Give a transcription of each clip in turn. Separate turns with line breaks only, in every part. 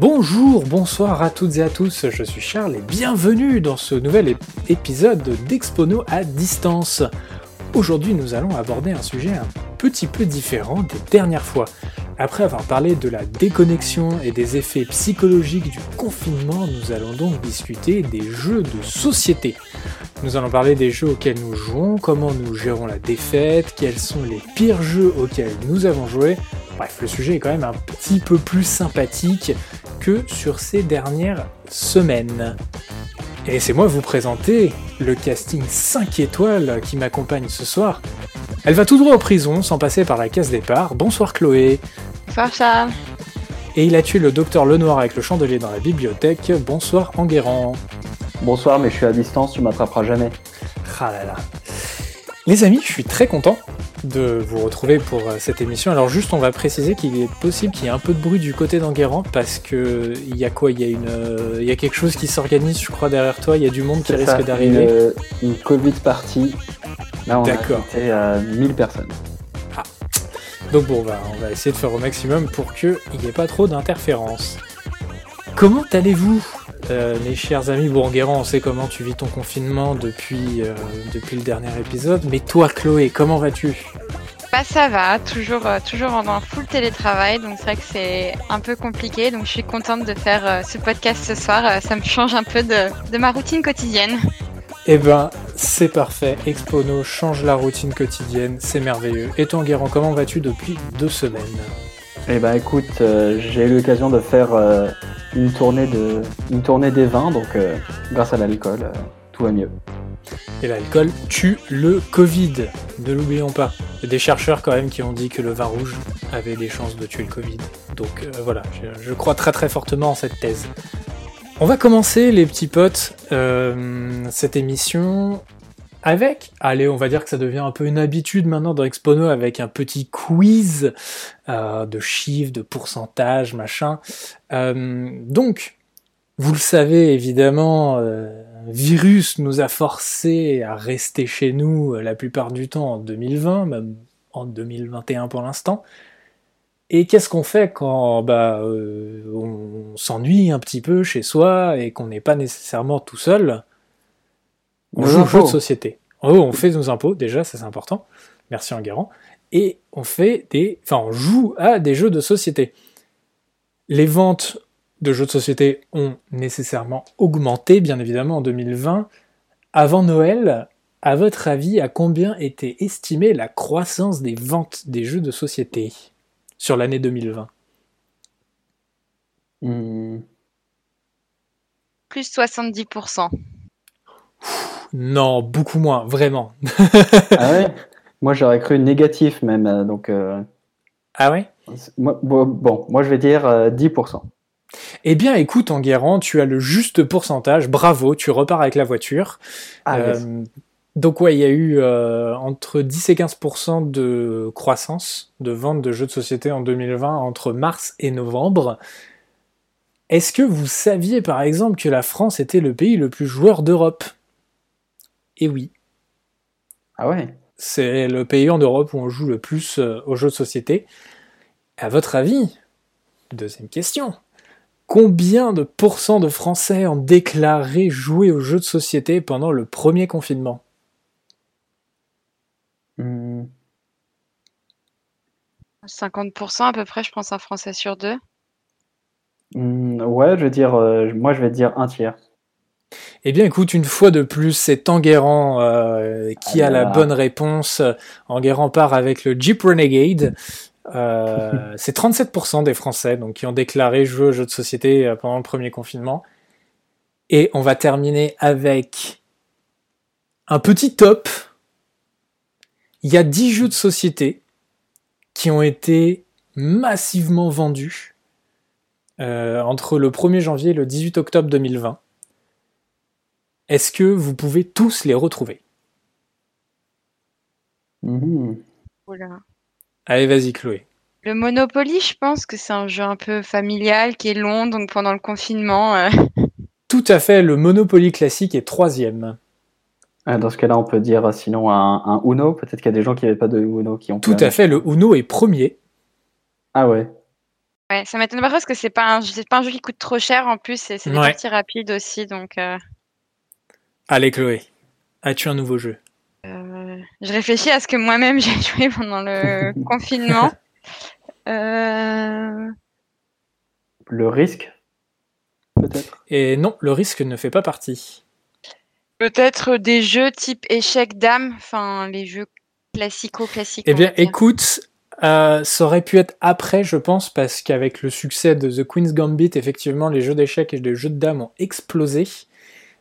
Bonjour, bonsoir à toutes et à tous, je suis Charles et bienvenue dans ce nouvel épisode d'Expono à distance. Aujourd'hui nous allons aborder un sujet un petit peu différent des dernières fois. Après avoir parlé de la déconnexion et des effets psychologiques du confinement, nous allons donc discuter des jeux de société. Nous allons parler des jeux auxquels nous jouons, comment nous gérons la défaite, quels sont les pires jeux auxquels nous avons joué. Bref, le sujet est quand même un petit peu plus sympathique que sur ces dernières semaines. Et c'est moi vous présenter le casting 5 étoiles qui m'accompagne ce soir. Elle va tout droit en prison sans passer par la case départ. Bonsoir Chloé.
Bonsoir Charles.
Et il a tué le docteur Lenoir avec le chandelier dans la bibliothèque. Bonsoir Enguerrand.
Bonsoir, mais je suis à distance, tu m'attraperas jamais.
Ah là là. Les amis, je suis très content de vous retrouver pour euh, cette émission. Alors juste, on va préciser qu'il est possible qu'il y ait un peu de bruit du côté d'Enguerrand parce que il y a quoi? Il y a une, euh, il y a quelque chose qui s'organise, je crois, derrière toi. Il y a du monde qui risque d'arriver.
Une, une, Covid party. Là, on
D'accord.
a à 1000 personnes.
Ah. Donc bon, on va, on va essayer de faire au maximum pour qu'il n'y ait pas trop d'interférences. Comment allez-vous? Euh, mes chers amis Bourguerrand, on sait comment tu vis ton confinement depuis, euh, depuis le dernier épisode, mais toi Chloé, comment vas-tu?
Bah ça va, toujours, euh, toujours en full télétravail, donc c'est vrai que c'est un peu compliqué, donc je suis contente de faire ce podcast ce soir, ça me change un peu de, de ma routine quotidienne.
Eh ben, c'est parfait, Expono change la routine quotidienne, c'est merveilleux. Et toi Guérand, comment vas-tu depuis deux semaines?
Eh ben écoute, euh, j'ai eu l'occasion de faire euh, une tournée de des vins, donc euh, grâce à l'alcool, euh, tout va mieux.
Et l'alcool tue le Covid, ne l'oublions pas. Il y a des chercheurs quand même qui ont dit que le vin rouge avait des chances de tuer le Covid. Donc euh, voilà, je, je, crois très très fortement en cette thèse. On va commencer les petits potes cette émission avec, allez, on va dire que ça devient un peu une habitude maintenant dans Expono avec un petit quiz euh, de chiffres, de pourcentages, machin. Euh, donc, vous le savez évidemment, euh, virus nous a forcé à rester chez nous la plupart du temps en 2020, même en 2021 pour l'instant. Et qu'est-ce qu'on fait quand bah, euh, on s'ennuie un petit peu chez soi et qu'on n'est pas nécessairement tout seul? On joue aux
impôts.
jeux de société. Oh, on fait nos impôts, déjà, ça c'est important. Merci Enguerrand. Et on fait des. Enfin, on joue à des jeux de société. Les ventes de jeux de société ont nécessairement augmenté, bien évidemment, en 2020. Avant Noël, à votre avis, à combien était estimée la croissance des ventes des jeux de société sur l'année 2020
Hmm.
Plus 70%.
Non, beaucoup moins, vraiment.
Ah ouais? Moi j'aurais cru négatif même, euh, donc euh,
Ah ouais?
moi, bon, moi je vais dire euh, 10%.
Eh bien, écoute, Enguerrand, tu as le juste pourcentage. Bravo, tu repars avec la voiture.
Ah.
Euh, donc ouais, il y a eu euh, entre 10 et 15% de croissance de vente de jeux de société en 2020 entre mars et novembre. Est-ce que vous saviez par exemple que la France était le pays le plus joueur d'Europe? Eh oui,
Ah ouais
c'est le pays en Europe où on joue le plus euh, aux jeux de société. À votre avis, deuxième question, combien de pourcents de Français ont déclaré jouer aux jeux de société pendant le premier confinement?
Hmm.
50% à peu près, je pense, un Français sur deux.
Hmm, ouais, je vais dire, euh, moi je vais dire un tiers.
Eh bien, écoute, une fois de plus, c'est Enguerrand euh, qui
Ah
a la bonne réponse. Enguerrand part avec le Jeep Renegade. Euh, c'est 37% des Français donc, qui ont déclaré jouer aux jeux de société euh, pendant le premier confinement. Et on va terminer avec un petit top. Il y a 10 jeux de société qui ont été massivement vendus euh, entre le 1er janvier et le 18 octobre 2020. Est-ce que vous pouvez tous les retrouver?
Oula.
Allez, vas-y, Chloé.
Le Monopoly, je pense que c'est un jeu un peu familial qui est long, donc pendant le confinement. euh,
Tout à fait, le Monopoly classique est troisième.
Ah, Dans ce cas-là, on peut dire euh, sinon un, un Uno. Peut-être qu'il y a des gens qui n'avaient pas de Uno qui ont.
Tout à fait, le Uno est premier.
Ah ouais.
Ouais, ça m'étonne pas parce que c'est pas un, c'est pas un jeu qui coûte trop cher en plus, et c'est des
Ouais.
parties rapides aussi, donc euh,
Allez, Chloé, as-tu un nouveau jeu?
Euh, je réfléchis à ce que moi-même j'ai joué pendant le confinement. Euh,
Le risque, peut-être
Et non, le risque ne fait pas partie.
Peut-être des jeux type échec dame, enfin les jeux classico-classiques.
Eh bien, écoute, euh, ça aurait pu être après, je pense, parce qu'avec le succès de The Queen's Gambit, effectivement, les jeux d'échecs et les jeux de dames ont explosé.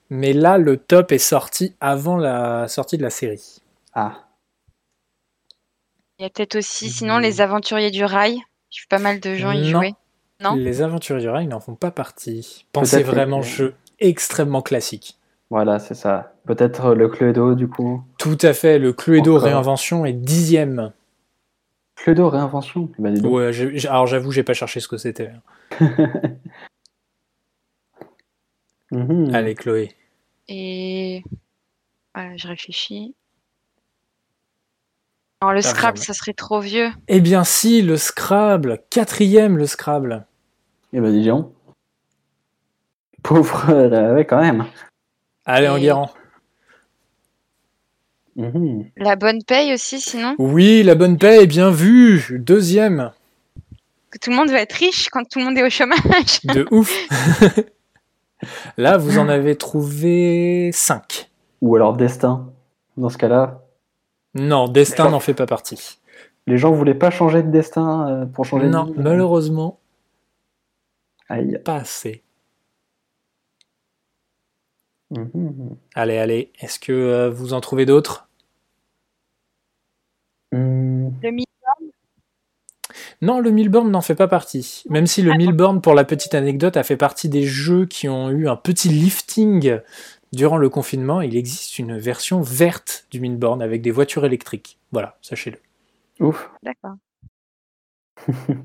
Mais là, le top est sorti avant la sortie de la série.
Ah,
Il y a peut-être aussi, sinon,
Hmm.
les aventuriers du rail. J'ai vu pas mal de gens y
Non.
jouer. Non?
Les aventuriers du rail n'en font pas partie. Pensez vraiment
que-
jeu extrêmement classique.
voilà, c'est ça. Peut-être le Cluedo, du coup.
Tout à fait, le Cluedo
Encore.
Réinvention est dixième.
Cluedo réinvention? Bah.
Ouais, alors j'avoue, j'ai pas cherché ce que c'était.
Mhm.
Allez, Chloé.
Et voilà, je réfléchis. Alors, le
Ah,
Scrabble, ça serait trop vieux.
Eh bien si, le Scrabble, quatrième le Scrabble.
Eh ben, dis donc. Pauvre, euh, ouais, quand même.
Allez,
Et-
Enguerrand.
Mhm.
La bonne paye aussi, sinon?
Oui, la bonne est bien vue. Deuxième.
Que tout le monde va être riche quand tout le monde est au chômage.
De ouf. Là, vous en avez trouvé 5.
Ou alors Destin. Dans ce cas-là,
Non, Destin n'en fait pas partie.
les gens voulaient pas changer de destin euh, pour changer
Non,
de vie.
malheureusement,
Aïe.
pas assez.
Mhm.
Allez, allez, est-ce que euh, vous en trouvez d'autres?
Hmm.
Le
Non, le Milborn n'en fait pas partie. Même si le Milborn, pour la petite anecdote, a fait partie des jeux qui ont eu un petit lifting durant le confinement, il existe une version verte du Milborn avec des voitures électriques. Voilà, sachez-le.
Ouf.
D'accord.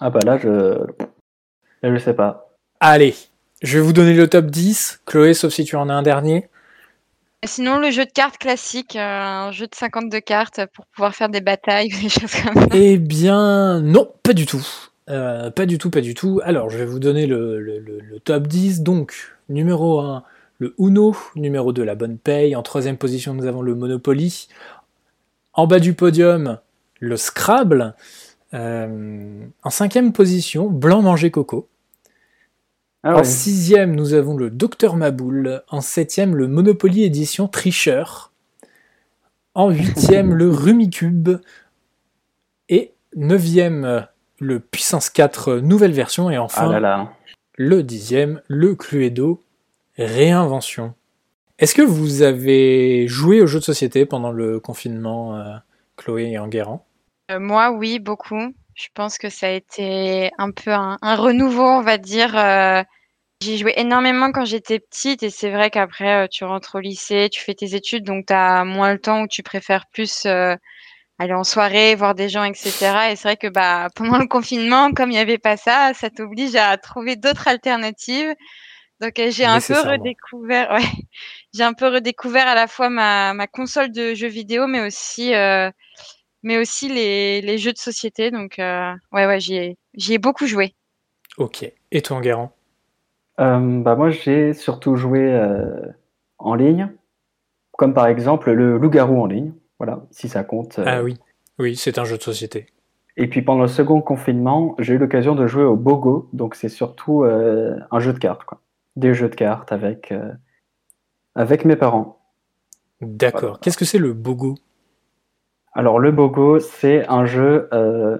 Ah bah là, je... Là, je sais pas.
Allez, je vais vous donner le top 10. Chloé, sauf si tu en as un dernier.
Sinon, le jeu de cartes classique, euh, un jeu de 52 cartes pour pouvoir faire des batailles, des choses comme ça.
Eh bien, non, pas du tout. Euh, pas du tout, pas du tout. Alors, je vais vous donner le top 10. Donc, numéro 1, le Uno. Numéro 2, la bonne paye. En troisième position, nous avons le Monopoly. En bas du podium, le Scrabble. Euh, en cinquième position, Blanc manger coco.
Ah
En sixième, nous avons le Docteur Maboule. En septième, le Monopoly édition Tricheur. En huitième, le Rumicube. Et neuvième, le Puissance 4 nouvelle version. Et
Ah
enfin,
là là.
le dixième, le Cluedo Réinvention. Est-ce que vous avez joué aux jeux de société pendant le confinement, euh, Chloé et Enguerrand?
Euh, moi, oui, beaucoup. Je pense que ça a été un peu un, un renouveau, on va dire. euh, J'ai joué énormément quand j'étais petite et c'est vrai qu'après, euh, tu rentres au lycée, tu fais tes études, donc tu as moins le temps où tu préfères plus euh, aller en soirée, voir des gens, etc. Et c'est vrai que bah, pendant le confinement, comme il n'y avait pas ça, ça t'oblige à trouver d'autres alternatives. Donc euh, j'ai un peu redécouvert, ouais, j'ai un peu redécouvert à la fois ma, ma console de jeux vidéo, mais aussi euh, mais aussi les, les jeux de société. Donc, euh, ouais, ouais, j'y ai, j'y ai beaucoup joué.
Ok. Et toi, Enguerrand?
Euh, bah moi, j'ai surtout joué euh, en ligne, comme par exemple le loup-garou en ligne. Voilà, si ça compte. euh.
Ah oui. Oui, c'est un jeu de société.
Et puis pendant le second confinement, j'ai eu l'occasion de jouer au Bogo, donc c'est surtout euh, un jeu de cartes, quoi. Des jeux de cartes avec, euh, avec mes parents.
D'accord.
Voilà.
Qu'est-ce que c'est le Bogo?
Alors le Bogo, c'est un jeu euh,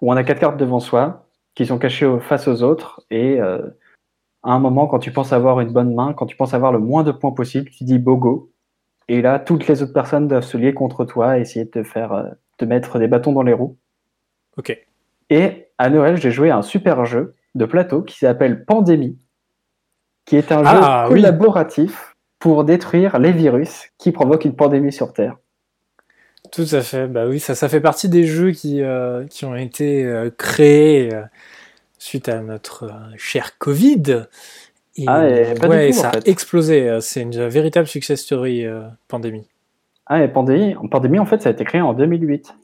où on a quatre cartes devant soi, qui sont cachées face aux autres, et euh, à un moment, quand tu penses avoir une bonne main, quand tu penses avoir le moins de points possible, tu dis Bogo, et là, toutes les autres personnes doivent se lier contre toi et essayer de te faire euh, te mettre des bâtons dans les roues.
Ok.
Et à Noël, j'ai joué à un super jeu de plateau qui s'appelle Pandémie, qui est un
Ah,
jeu
oui.
collaboratif pour détruire les virus qui provoquent une pandémie sur Terre.
Tout à fait. Bah oui, ça, ça fait partie des jeux qui, euh, qui ont été euh, créés euh, suite à notre cher Covid. Et,
Ah, et pas du
ouais,
en
ça a explosé. C'est une véritable success story, pandémie.
Ah, et Pandémie, Pandémie, en fait, ça a été créé en 2008,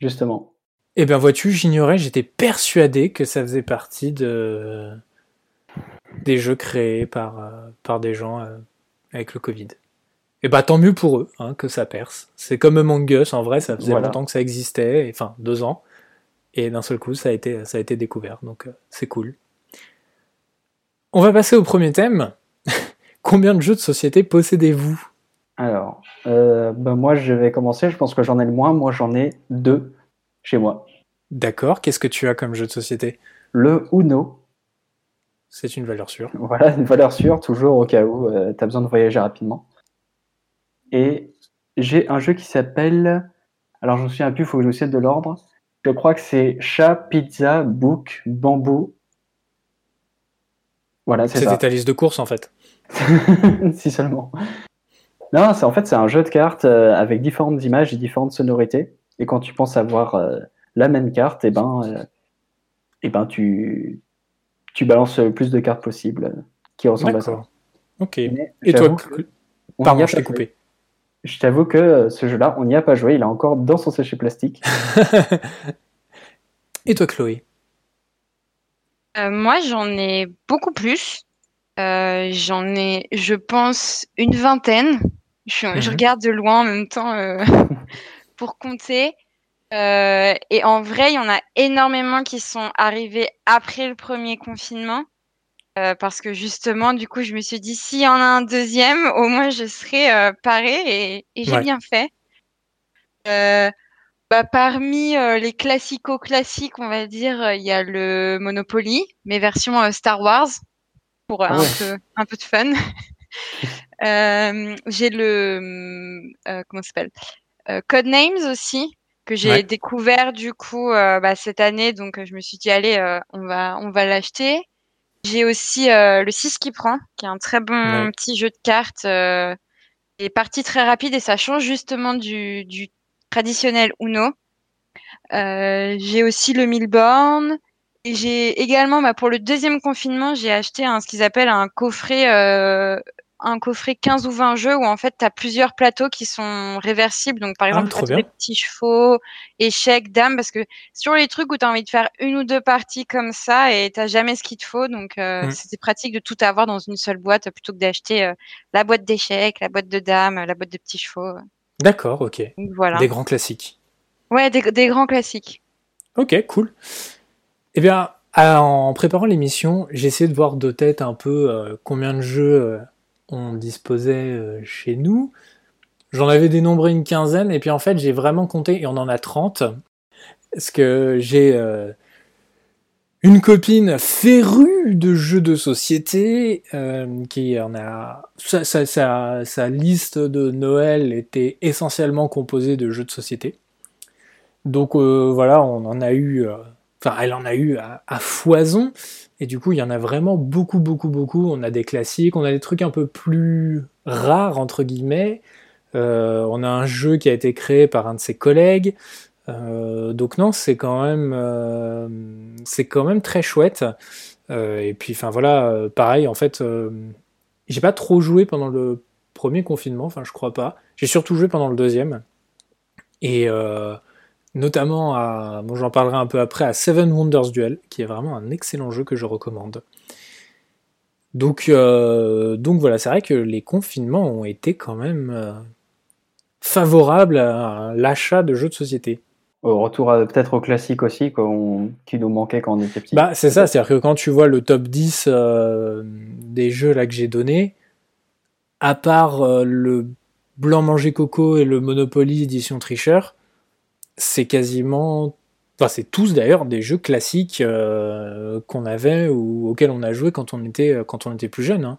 justement.
Eh ben vois-tu, j'ignorais, j'étais persuadé que ça faisait partie de des jeux créés par, par des gens avec le Covid. Et bah tant mieux pour eux hein, que ça perce. C'est comme Among Us, en vrai, ça faisait
Voilà.
longtemps que ça existait, enfin deux ans, et d'un seul coup ça a été, ça a été découvert, donc euh, c'est cool. On va passer au premier thème. Combien de jeux de société possédez-vous?
Alors, euh, ben moi, je vais commencer. Je pense que j'en ai le moins. Moi, j'en ai deux chez moi.
D'accord, qu'est-ce que tu as comme jeu de société?
Le Uno,
C'est une valeur sûre.
voilà, une valeur sûre, toujours au cas où tu as besoin de voyager rapidement. Et j'ai un jeu qui s'appelle. Alors, je me souviens plus, il faut que je me souvienne de l'ordre. Je crois que c'est Chat, Pizza, Book, Bambou. Voilà, c'est
C'était
ça.
ta liste de courses en fait.
si seulement. Non, c'est en fait c'est un jeu de cartes euh, avec différentes images et différentes sonorités. Et quand tu penses avoir euh, la même carte, et ben, euh, eh ben tu tu balances le plus de cartes possible euh, qui ressemblent à ça.
Ok.
Mais
Et toi,
que
pardon, je t'ai coupé.
Je t'avoue que euh, ce jeu-là, on n'y a pas joué. Il est encore dans son sachet plastique.
Et toi, Chloé?
Euh, moi, j'en ai beaucoup plus. Euh, j'en ai, je pense, une vingtaine. Je, je
Mhm.
regarde de loin en même temps euh, pour compter. Euh, et en vrai, il y en a énormément qui sont arrivés après le premier confinement. Euh, parce que justement, du coup, je me suis dit, s'il y en a un deuxième, au moins je serai euh, parée et, et j'ai
Ouais.
bien fait. Euh, bah, parmi les classico-classiques, on va dire, il y a le Monopoly, mais version Star Wars, pour
Ah
un, peu, un peu de fun. J'ai le, comment ça s'appelle Codenames aussi, que j'ai
Ouais.
découvert du coup bah, cette année, donc je me suis dit, allez, on va, on va l'acheter. J'ai aussi euh, le 6 qui prend, qui est un très bon
Ouais.
petit jeu de cartes. Euh, et partie très rapide et ça change justement du, du traditionnel Uno. Euh, j'ai aussi le Milborn. Et j'ai également, bah, pour le deuxième confinement, j'ai acheté un, ce qu'ils appellent un coffret, euh, un coffret 15 ou 20 jeux où en fait, tu as plusieurs plateaux qui sont réversibles. Donc, par
Ah,
exemple,
bien.
des petits chevaux, échecs, dames, parce que sur les trucs où tu as envie de faire une ou deux parties comme ça et t'as jamais ce qu'il te faut, donc euh,
Mm.
c'était pratique de tout avoir dans une seule boîte plutôt que d'acheter euh, la boîte d'échecs, la boîte de dames, la boîte de petits chevaux.
D'accord, ok.
Donc voilà.
Des grands classiques.
Ouais, des, des grands classiques.
Ok, cool. Eh bien, en préparant l'émission, j'ai essayé de voir de tête un peu euh, combien de jeux euh, on disposait euh, chez nous. J'en avais dénombré une quinzaine, et puis en fait, j'ai vraiment compté, et on en a 30. Parce que j'ai euh, une copine férue de jeux de société euh, qui en a. Sa, liste de Noël était essentiellement composée de jeux de société. Donc voilà, on en a eu. Enfin, elle en a eu à, foison. Et du coup, il y en a vraiment beaucoup, beaucoup, beaucoup. On a des classiques, on a des trucs un peu plus rares, entre guillemets. Euh, on a un jeu qui a été créé par un de ses collègues. Euh, donc non, c'est quand même, euh, c'est quand même très chouette. Et puis, enfin voilà, pareil. En fait, j'ai pas trop joué pendant le premier confinement. Enfin, je crois pas. J'ai surtout joué pendant le deuxième. Et notamment à, bon, j'en parlerai un peu après, à Seven Wonders Duel, qui est vraiment un excellent jeu que je recommande. Donc, euh, donc voilà, c'est vrai que les confinements ont été quand même euh, favorables à l'achat de jeux de société.
Au retour peut-être au classique aussi, qui nous manquait quand on était petit.
Bah, c'est ça, c'est-à-dire que quand tu vois le top 10 euh, des jeux là que j'ai donné, à part le Blanc Manger Coco et le Monopoly édition tricheur, c'est quasiment. Enfin, c'est tous d'ailleurs des jeux classiques euh, qu'on avait ou auxquels on a joué quand on était, quand on était plus jeune. hein.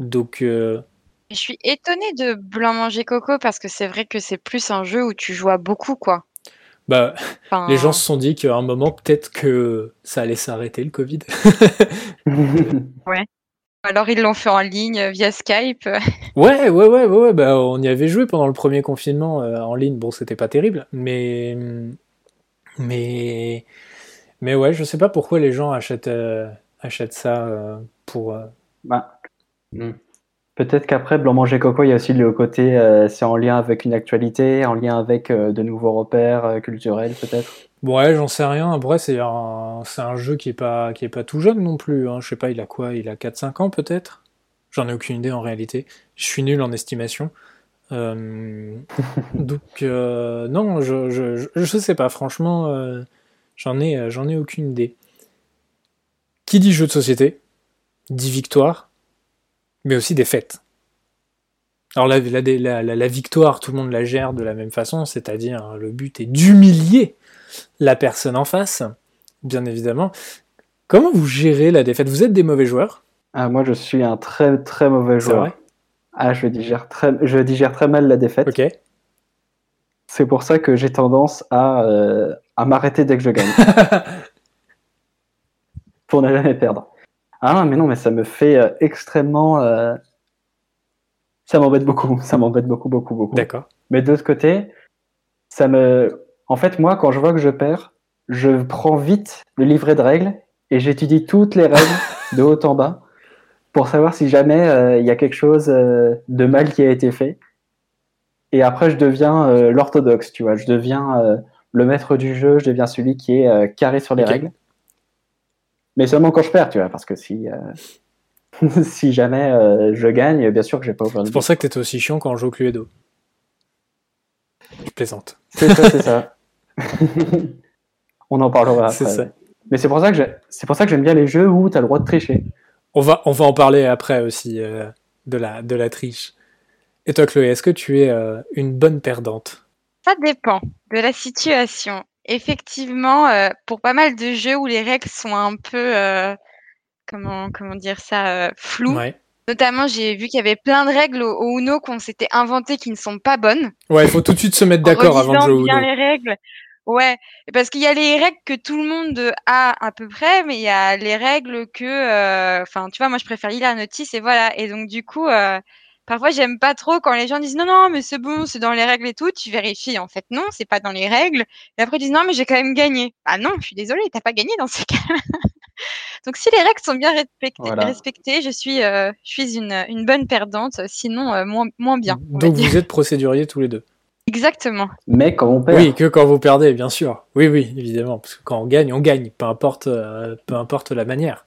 Donc, euh,
Je suis étonnée de Blanc Manger Coco parce que c'est vrai que c'est plus un jeu où tu joues à beaucoup, quoi.
bah,
Enfin,
les gens se sont dit qu'à un moment, peut-être que ça allait s'arrêter le Covid.
Alors ils l'ont fait en ligne euh, via Skype.
Ouais, ouais, ouais, ouais, ouais, bah, on y avait joué pendant le premier confinement euh, en ligne. Bon, c'était pas terrible, mais, mais, mais ouais, je sais pas pourquoi les gens achètent, euh, achètent ça euh, pour. euh,
Bah, hmm. Peut-être qu'après, blanc manger coco, il y a aussi le côté, euh, c'est en lien avec une actualité, en lien avec euh, de nouveaux repères euh, culturels, peut-être.
Ouais, j'en sais rien. Après, c'est un, c'est un jeu qui est pas, qui est pas tout jeune non plus. Hein. Je sais pas, il a quoi? Il a 4-5 ans peut-être? J'en ai aucune idée en réalité. Je suis nul en estimation. Euh, donc, euh, non, je, je, sais pas. Franchement, euh, j'en ai, j'en ai aucune idée. Qui dit jeu de société dit victoire, mais aussi défaite. Alors la, la, la, la- la victoire, tout le monde la gère de la même façon, c'est-à-dire le but est d'humilier la personne en face, bien évidemment. Comment vous gérez la défaite? Vous êtes des mauvais joueurs?
Ah, moi, je suis un très très mauvais
C'est
joueur.
vrai?
Ah, je digère très, je digère très mal la défaite.
Ok.
C'est pour ça que j'ai tendance à, euh, à m'arrêter dès que je gagne. pour ne jamais perdre. Ah mais non, mais ça me fait euh, extrêmement. euh, Ça m'embête beaucoup. Ça m'embête beaucoup, beaucoup, beaucoup.
D'accord.
Mais de l'autre côté, ça me. En fait, moi, quand je vois que je perds, je prends vite le livret de règles et j'étudie toutes les règles de haut en bas pour savoir si jamais euh, il y a quelque chose euh, de mal qui a été fait. Et après, je deviens euh, l'orthodoxe, tu vois. Je deviens le maître du jeu, je deviens celui qui est carré sur les règles. Mais seulement quand je perds, tu vois, parce que si, si jamais je gagne, bien sûr que j'ai pas ouvert
C'est pour ça que t'étais aussi chiant quand on joue au Cluedo. Je plaisante.
C'est ça, c'est ça. On en parlera après.
C'est ça.
Mais c'est pour ça que c'est pour ça que j'aime bien les jeux où tu as le droit de tricher.
On va, on va en parler après aussi euh, de, la, de la triche. Et toi, Chloé, est-ce que tu es euh, une bonne perdante?
Ça dépend de la situation. Effectivement, euh, pour pas mal de jeux où les règles sont un peu, euh, comment, comment dire ça, euh, floues.
Ouais.
Notamment, j'ai vu qu'il y avait plein de règles au, au Uno qu'on s'était inventées qui ne sont pas bonnes.
Ouais, il faut tout de suite se mettre d'accord avant de jouer au
bien
Uno.
les règles. Ouais, parce qu'il y a les règles que tout le monde a à peu près, mais il y a les règles que, euh, enfin, tu vois, moi je préfère lire la notice et voilà. Et donc du coup, euh, parfois j'aime pas trop quand les gens disent non non mais c'est bon, c'est dans les règles et tout. Tu vérifies en fait non, c'est pas dans les règles. Et après ils disent non mais j'ai quand même gagné. Ah non, je suis désolée, t'as pas gagné dans ce cas. donc si les règles sont bien respectées,
Voilà.
respectées je suis, euh, je suis une, une bonne perdante. Sinon euh, moins moins bien. va
Donc vous êtes procéduriers tous les deux.
Exactement.
Mais quand on perd,
Oui, que quand vous perdez, bien sûr. Oui, oui, évidemment. Parce que quand on gagne, on gagne. Peu importe, euh, peu importe la manière.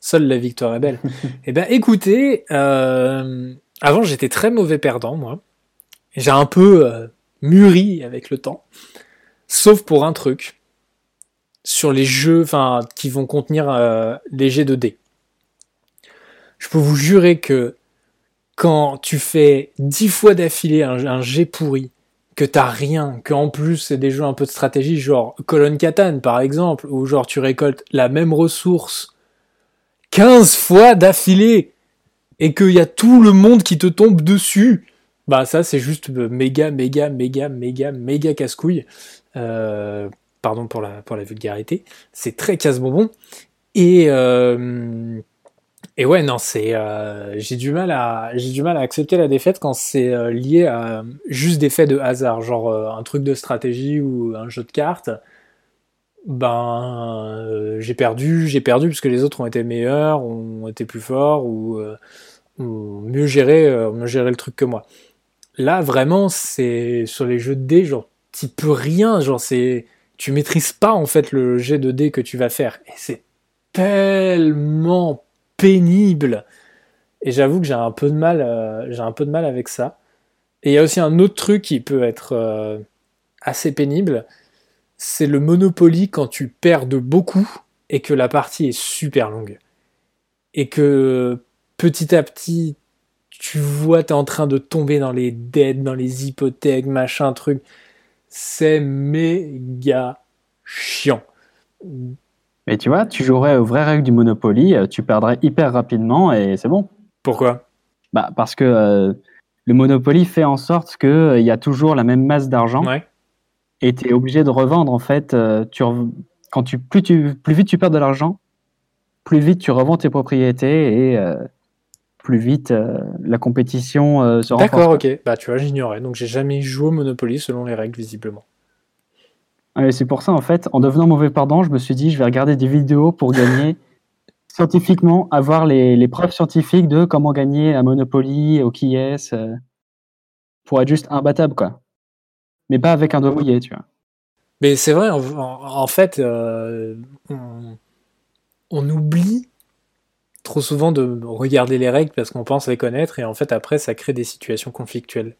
Seule la victoire est belle. eh ben, écoutez, euh, avant j'étais très mauvais perdant, moi. J'ai un peu euh, mûri avec le temps. Sauf pour un truc. Sur les jeux, enfin, qui vont contenir euh, les jets de dés. Je peux vous jurer que quand tu fais dix fois d'affilée un, un jet pourri, que t'as rien, qu'en plus c'est des jeux un peu de stratégie, genre Colonne Catane par exemple, où genre tu récoltes la même ressource 15 fois d'affilée, et qu'il y a tout le monde qui te tombe dessus, bah ça c'est juste euh, méga, méga, méga, méga, méga casse-couille. Euh, pardon pour la, vulgarité, c'est très casse-bonbon. Et, euh, et ouais, non, c'est euh, j'ai du mal à j'ai du mal à accepter la défaite quand c'est euh, lié à juste des faits de hasard, genre euh, un truc de stratégie ou un jeu de cartes. Ben j'ai perdu, j'ai perdu parce que les autres ont été meilleurs, ont été plus forts ou ont mieux géré mieux géré le truc que moi. Là vraiment c'est sur les jeux de dés genre t'y peux rien, genre c'est tu maîtrises pas en fait le jet de dés que tu vas faire et c'est tellement pénible. Et j'avoue que j'ai un peu de mal, euh, j'ai un peu de mal avec ça. Et il y a aussi un autre truc qui peut être euh, assez pénible, c'est le Monopoly quand tu perds de beaucoup et que la partie est super longue. Et que petit à petit, tu vois, t'es en train de tomber dans les dettes, dans les hypothèques, machin, truc. C'est méga chiant.
Mais tu vois, tu jouerais aux vraies règles du Monopoly, euh, tu perdrais hyper rapidement et c'est bon.
Pourquoi?
Bah, parce que euh, le Monopoly fait en sorte qu'il y a toujours la même masse d'argent
Ouais.
et tu es obligé de revendre en fait. euh, tu rev- quand tu plus, tu plus vite tu perds de l'argent, plus vite tu revends tes propriétés et euh, plus vite euh, la compétition euh, se renforce.
D'accord, ok. Bah, tu vois, j'ignorais. Donc, j'ai jamais joué au Monopoly selon les règles, visiblement.
Ouais, c'est pour ça en fait, en devenant mauvais perdant, je me suis dit je vais regarder des vidéos pour gagner scientifiquement, avoir les, preuves scientifiques de comment gagner à Monopoly, au qui est, euh, pour être juste imbattable, quoi. Mais pas avec un doigt mouillé, tu vois.
Mais c'est vrai, en, fait, euh, on, oublie trop souvent de regarder les règles parce qu'on pense les connaître et en fait après ça crée des situations conflictuelles.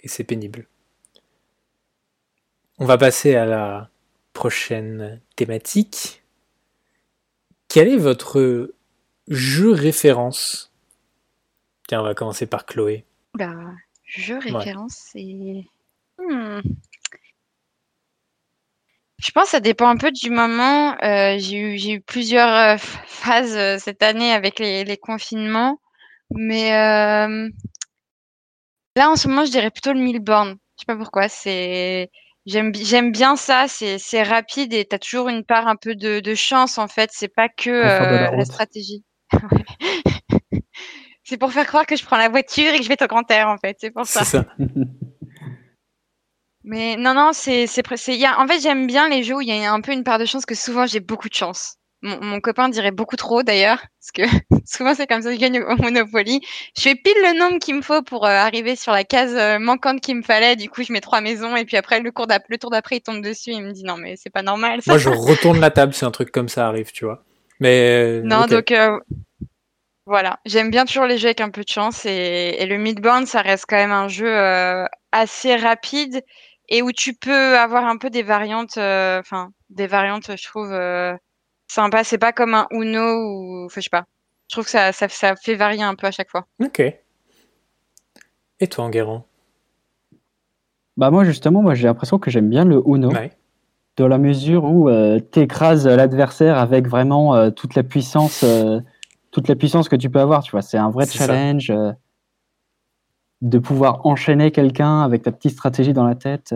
Et c'est pénible. On va passer à la prochaine thématique. Quel est votre jeu référence? Tiens, on va commencer par Chloé.
Jeu référence, c'est. Hmm. Je pense que ça dépend un peu du moment. Euh, j'ai eu, eu, plusieurs euh, phases euh, cette année avec les, les confinements. Mais euh, là, en ce moment, je dirais plutôt le Milborn. Je sais pas pourquoi. C'est J'aime, j'aime bien ça, c'est, c'est rapide et tu as toujours une part un peu de, de chance en fait, c'est pas que euh, la, stratégie. c'est pour faire croire que je prends la voiture et que je vais au grand air en fait, c'est pour ça.
C'est ça.
Mais non, non, c'est, c'est, c'est, y a, en fait, j'aime bien les jeux où il y a un peu une part de chance que souvent j'ai beaucoup de chance. Mon, copain dirait beaucoup trop d'ailleurs, parce que souvent c'est comme ça que je gagne au Monopoly. Je fais pile le nombre qu'il me faut pour euh, arriver sur la case euh, manquante qu'il me fallait. Du coup, je mets trois maisons et puis après le, cours le tour d'après, il tombe dessus et il me dit non mais c'est pas normal. Ça.
Moi, je retourne la table si un truc comme ça arrive, tu vois. Mais
non, donc euh, voilà, j'aime bien toujours les jeux avec un peu de chance et, et le midbound, ça reste quand même un jeu assez rapide et où tu peux avoir un peu des variantes, enfin des variantes, je trouve sympa. C'est pas comme un Uno ou. Enfin, je sais pas. Je trouve que ça, ça, ça, fait varier un peu à chaque fois.
Ok. Et toi, Enguerrand?
Bah, moi, justement, moi, j'ai l'impression que j'aime bien le Uno. Dans la mesure où euh, tu écrases l'adversaire avec vraiment euh, toute la puissance. Euh, toute la puissance que tu peux avoir, tu vois, c'est un vrai challenge de pouvoir enchaîner quelqu'un avec ta petite stratégie dans la tête.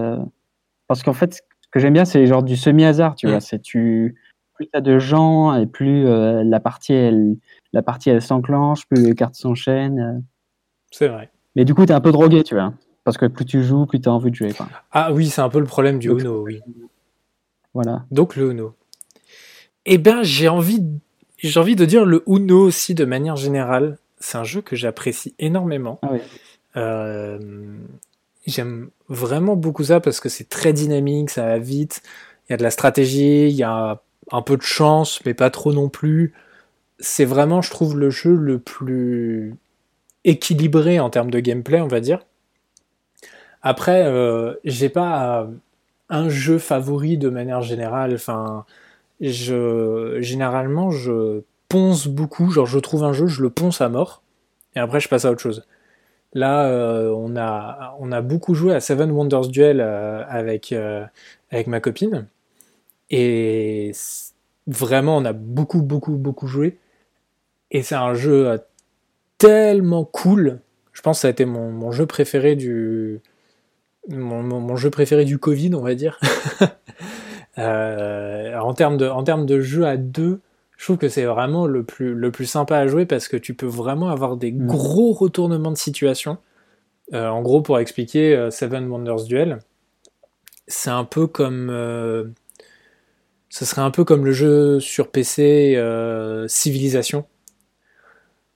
parce qu'en fait, ce que j'aime bien, c'est genre du semi-hasard, tu mm. vois. C'est tu, plus tu as de gens et plus euh, la partie elle, la partie elle s'enclenche, plus les cartes s'enchaînent. Euh.
C'est vrai.
Mais du coup, tu es un peu drogué, tu vois. Parce que plus tu joues, plus tu as envie de jouer. Quoi.
Ah oui, c'est un peu le problème du Uno, oui.
Voilà.
Donc le Uno. Eh bien, j'ai envie, j'ai envie de dire le Uno aussi de manière générale. C'est un jeu que j'apprécie énormément.
Ah oui.
Euh, j'aime vraiment beaucoup ça parce que c'est très dynamique, ça va vite. Il y a de la stratégie, il y a un peu de chance, mais pas trop non plus. C'est vraiment, je trouve, le jeu le plus équilibré en termes de gameplay, on va dire. Après, euh, j'ai pas un jeu favori de manière générale. Enfin, je, généralement, je ponce beaucoup. Genre, je trouve un jeu, je le ponce à mort, et après, je passe à autre chose. Là, euh, on, a, beaucoup joué à Seven Wonders Duel euh, avec, avec ma copine. Et vraiment, on a beaucoup, beaucoup, beaucoup joué. Et c'est un jeu euh, tellement cool. Je pense que ça a été mon, jeu préféré du. Mon, jeu préféré du Covid, on va dire. Euh, en, termes de, en termes de jeu à deux, je trouve que c'est vraiment le plus, le plus sympa à jouer parce que tu peux vraiment avoir des mm. gros retournements de situation. Euh, en gros, pour expliquer Seven Wonders Duel, c'est un peu comme ce serait un peu comme le jeu sur PC euh, Civilisation.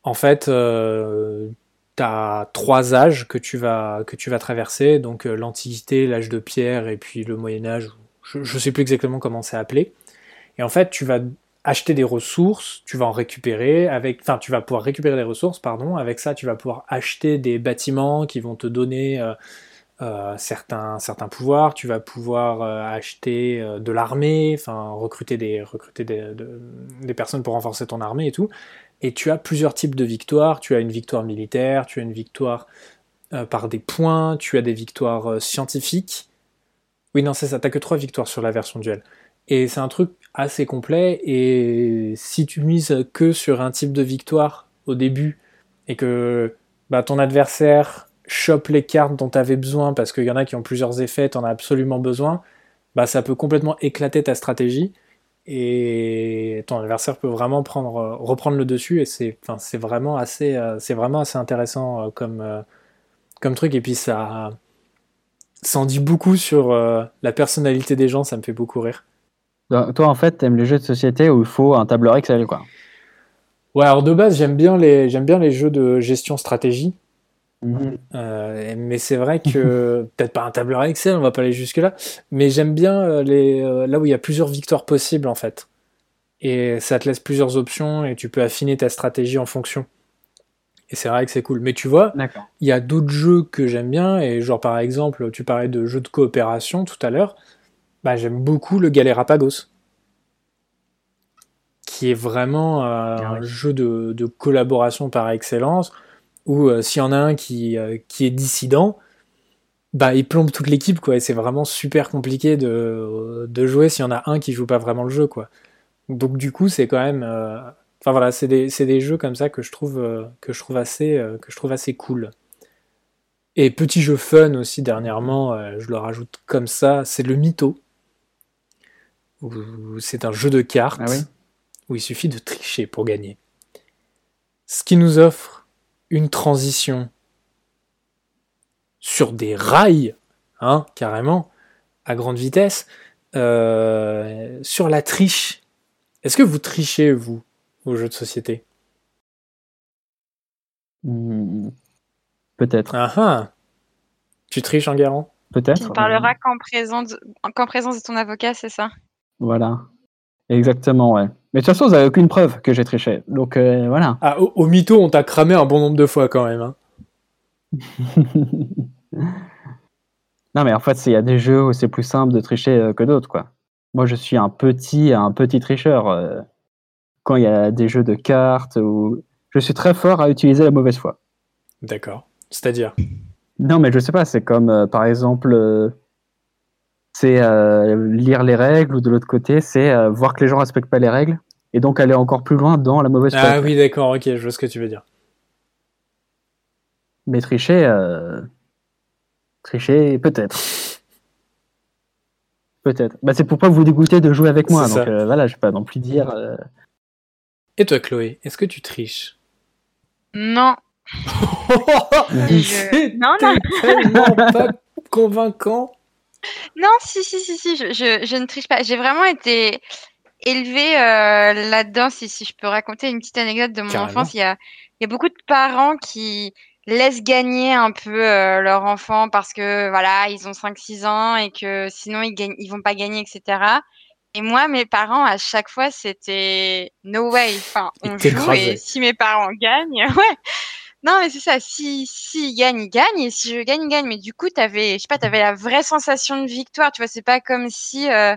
En fait, euh, tu as trois âges que tu vas, traverser, donc euh, l'Antiquité, l'âge de pierre et puis le Moyen Âge, je ne sais plus exactement comment c'est appelé. Et en fait, tu vas acheter des ressources, tu vas en récupérer, avec, enfin, tu vas pouvoir récupérer des ressources, pardon. Avec ça, tu vas pouvoir acheter des bâtiments qui vont te donner euh, certains, certains pouvoirs, tu vas pouvoir euh, acheter euh, de l'armée, enfin recruter, des, recruter des, des, personnes pour renforcer ton armée et tout. Et tu as plusieurs types de victoires. Tu as une victoire militaire, tu as une victoire par des points, tu as des victoires scientifiques. Oui, non, c'est ça, t'as que trois victoires sur la version duel. Et c'est un truc assez complet, et si tu mises que sur un type de victoire au début, et que bah, ton adversaire chope les cartes dont tu avais besoin parce qu'il y en a qui ont plusieurs effets, tu en as absolument besoin, bah ça peut complètement éclater ta stratégie et ton adversaire peut vraiment prendre, euh, reprendre le dessus et c'est enfin, vraiment, assez, euh, vraiment assez intéressant euh, comme, comme truc et puis ça, ça en dit beaucoup sur la personnalité des gens, ça me fait beaucoup rire.
Donc, toi, en fait, t'aimes les jeux de société où il faut un tableur Excel, quoi.
Ouais, alors de base, j'aime bien les, bien les jeux de gestion stratégie.
Mhm.
Euh, mais c'est vrai que peut-être pas un tableur Excel, on va pas aller jusque là, mais j'aime bien euh, les euh, là où il y a plusieurs victoires possibles en fait. Et ça te laisse plusieurs options et tu peux affiner ta stratégie en fonction. Et c'est vrai que c'est cool. Mais tu vois, il y a d'autres jeux que j'aime bien et genre par exemple, tu parlais de jeux de coopération tout à l'heure. Bah, j'aime beaucoup le Galerapagos qui est vraiment euh,
Ah
un jeu de, de collaboration par excellence, où euh, s'il y en a un qui, euh, qui est dissident, bah il plombe toute l'équipe, quoi, et c'est vraiment super compliqué de, de jouer s'il y en a un qui joue pas vraiment le jeu, quoi. Donc du coup, c'est quand même... euh, Enfin voilà, c'est des, des jeux comme ça que je trouve, euh, que je trouve, assez, que je trouve assez cool. Et petit jeu fun aussi dernièrement, je le rajoute comme ça, c'est le Mytho. C'est un jeu de cartes
Ah oui?
où il suffit de tricher pour gagner. Ce qui nous offre une transition sur des rails, hein, carrément, à grande vitesse, euh, sur la triche. Est-ce que vous trichez, vous, aux jeux de société?
Hmm. Peut-être.
Ah ah Tu triches en garant
Tu
Peut-être.
ne parleras qu'en présence, qu'en présence de ton avocat, c'est ça?
Voilà. Exactement, ouais. Mais de toute façon, vous n'avez aucune preuve que j'ai triché. Donc euh, voilà.
Ah, au, au mytho, on t'a cramé un bon nombre de fois quand même. hein.
non, mais en fait, il y a des jeux où c'est plus simple de tricher euh, que d'autres, quoi. Moi, je suis un petit, un petit tricheur. euh, quand il y a des jeux de cartes, où je suis très fort à utiliser la mauvaise foi.
D'accord. C'est-à-dire?
Non, mais je sais pas, c'est comme, euh, par exemple, c'est euh, lire les règles, ou de l'autre côté, c'est euh, voir que les gens respectent pas les règles, et donc aller encore plus loin dans la mauvaise foi.
Ah oui, d'accord, ok, je vois ce que tu veux dire.
Mais tricher, euh, tricher, peut-être. Peut-être. Bah, c'est pour pas vous dégoûter de jouer avec moi. Donc euh, voilà, je vais pas non plus dire. euh,
Et toi, Chloé, est-ce que tu triches?
Non. Je- Non, non.
tellement pas convaincant.
Non, si, si, si, si, je, je, je ne triche pas. J'ai vraiment été élevée euh, là-dedans. Si, si je peux raconter une petite anecdote de mon
Carrément.
enfance, il y a, il y a beaucoup de parents qui laissent gagner un peu euh, leur enfant parce que voilà, ils ont 5-6 ans et que sinon ils gagnent, ils vont pas gagner, etc. Et moi, mes parents, à chaque fois, c'était no way. Enfin, on joue et si mes parents gagnent, ouais. Non, mais c'est ça. Si, si ils gagnent, ils gagnent. Et si je gagne, ils gagnent. Mais du coup, t'avais, je sais pas, t'avais la vraie sensation de victoire. Tu vois, c'est pas comme si, euh,